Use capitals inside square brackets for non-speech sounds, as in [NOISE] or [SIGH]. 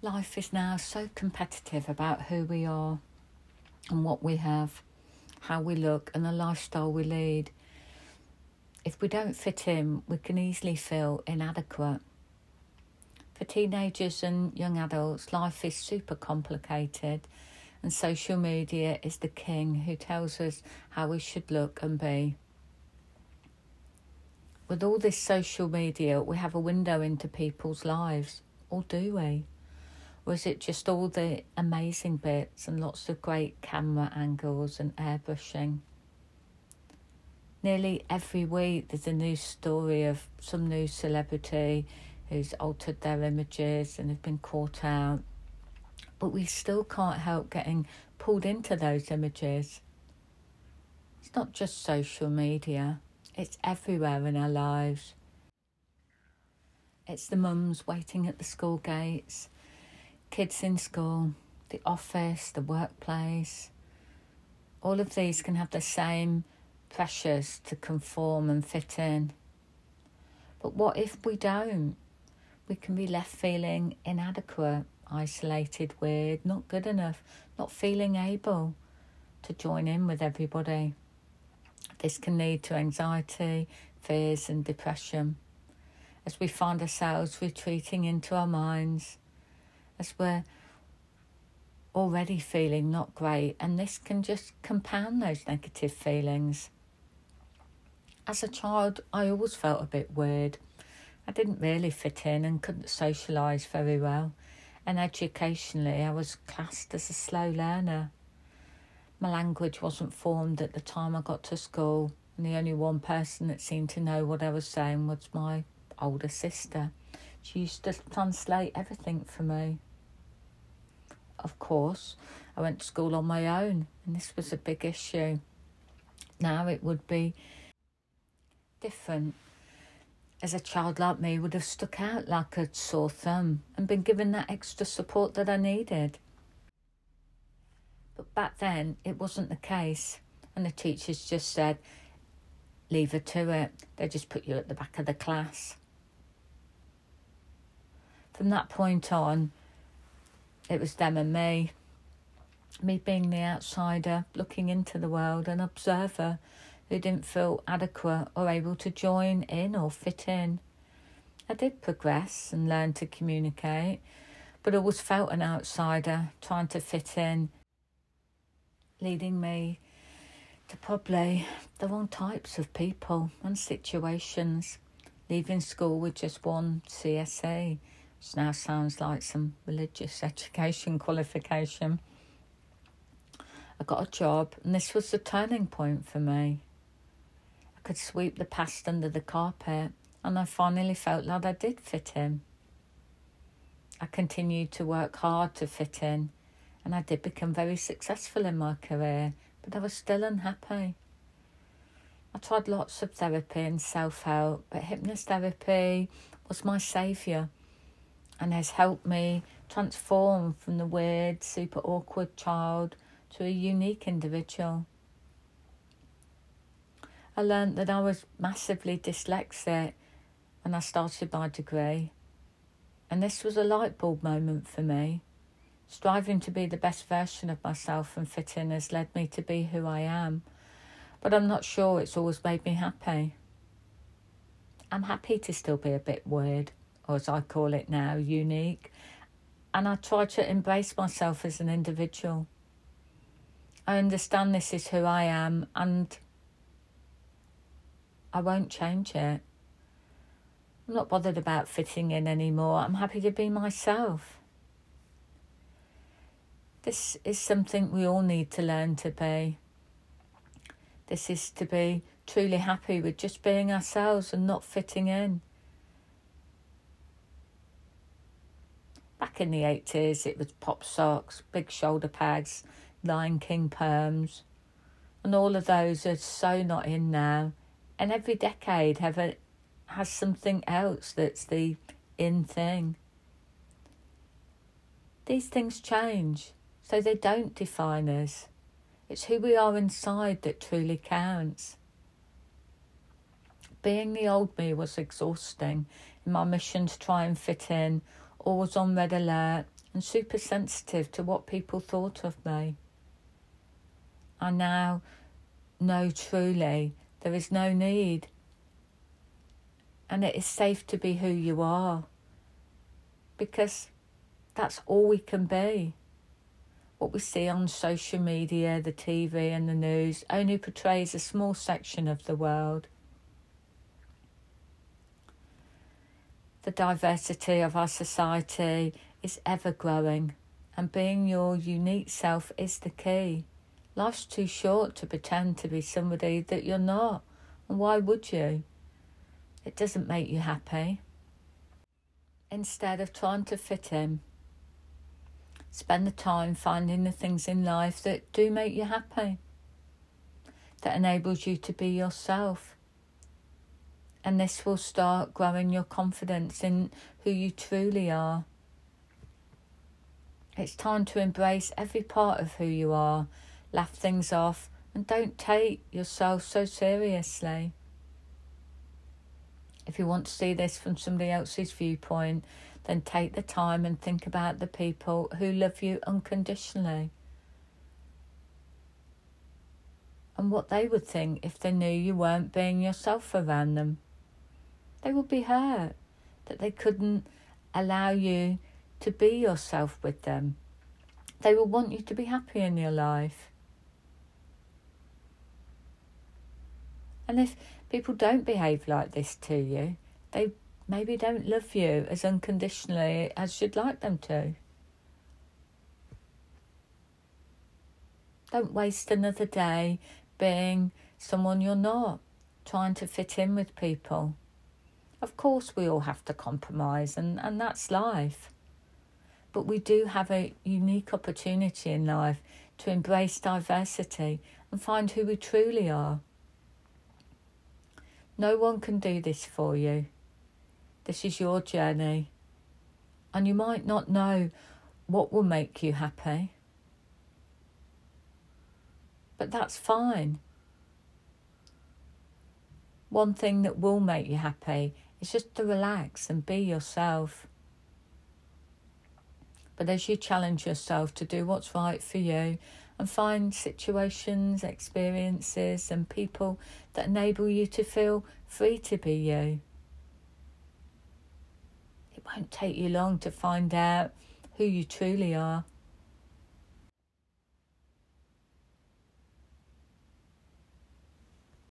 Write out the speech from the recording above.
Life is now so competitive about who we are and what we have, how we look, and the lifestyle we lead. If we don't fit in, we can easily feel inadequate. For teenagers and young adults, life is super complicated, and social media is the king who tells us how we should look and be. With all this social media, we have a window into people's lives, or do we? Is it just all the amazing bits and lots of great camera angles and airbrushing? Nearly every week, there's a new story of some new celebrity who's altered their images and have been caught out. But we still can't help getting pulled into those images. It's not just social media, it's everywhere in our lives. It's the mums waiting at the school gates, kids in school, the office, the workplace. All of these can have the same pressures to conform and fit in. But what if we don't? We can be left feeling inadequate, isolated, weird, not good enough, not feeling able to join in with everybody. This can lead to anxiety, fears, and depression as we find ourselves retreating into our minds, as we're already feeling not great, and this can just compound those negative feelings. As a child, I always felt a bit weird. I didn't really fit in and couldn't socialise very well, and educationally, I was classed as a slow learner. My language wasn't formed at the time I got to school, and the only one person that seemed to know what I was saying was my older sister. She used to translate everything for me. Of course, I went to school on my own, and this was a big issue. Now it would be different. As a child like me would have stuck out like a sore thumb and been given that extra support that I needed. But back then it wasn't the case, and the teachers just said, Leave her to it. They just put you at the back of the class. From that point on, it was them and me. Me being the outsider, looking into the world, an observer who didn't feel adequate or able to join in or fit in. I did progress and learn to communicate, but always felt an outsider trying to fit in, leading me to probably the wrong types of people and situations. Leaving school with just one CSE which now sounds like some religious [LAUGHS] education qualification. I got a job, and this was the turning point for me. I could sweep the past under the carpet, and I finally felt like I did fit in. I continued to work hard to fit in, and I did become very successful in my career, but I was still unhappy. I tried lots of therapy and self help, but hypnotherapy was my saviour and has helped me transform from the weird, super awkward child to a unique individual. I learned that I was massively dyslexic when I started my degree, and this was a light bulb moment for me. Striving to be the best version of myself and fit in has led me to be who I am, but I'm not sure it's always made me happy. I'm happy to still be a bit weird or as I call it now, unique. And I try to embrace myself as an individual. I understand this is who I am and I won't change it. I'm not bothered about fitting in anymore. I'm happy to be myself. This is something we all need to learn to be. This is to be truly happy with just being ourselves and not fitting in. In the 80s, it was pop socks, big shoulder pads, Lion King perms, and all of those are so not in now. And every decade have a, has something else that's the in thing. These things change, so they don't define us. It's who we are inside that truly counts. Being the old me was exhausting in my mission to try and fit in always on red alert, and super sensitive to what people thought of me. I now know truly there is no need, and it is safe to be who you are because that's all we can be. What we see on social media, the TV, and the news only portrays a small section of the world. The diversity of our society is ever growing, and being your unique self is the key. Life's too short to pretend to be somebody that you're not, and why would you? It doesn't make you happy. Instead of trying to fit in, Spend the time finding the things in life that do make you happy, that enables you to be yourself. And this will start growing your confidence in who you truly are. It's time to embrace every part of who you are, laugh things off, and don't take yourself so seriously. If you want to see this from somebody else's viewpoint, then take the time and think about the people who love you unconditionally and what they would think if they knew you weren't being yourself around them. They would be hurt that they couldn't allow you to be yourself with them. They will want you to be happy in your life. And if people don't behave like this to you, they maybe don't love you as unconditionally as you'd like them to. Don't waste another day being someone you're not, trying to fit in with people. Of course, we all have to compromise, and, and that's life. But we do have a unique opportunity in life to embrace diversity and find who we truly are. No one can do this for you. This is your journey. And you might not know what will make you happy. But that's fine. One thing that will make you happy is just to relax and be yourself. But as you challenge yourself to do what's right for you and find situations, experiences, and people that enable you to feel free to be you, it won't take you long to find out who you truly are.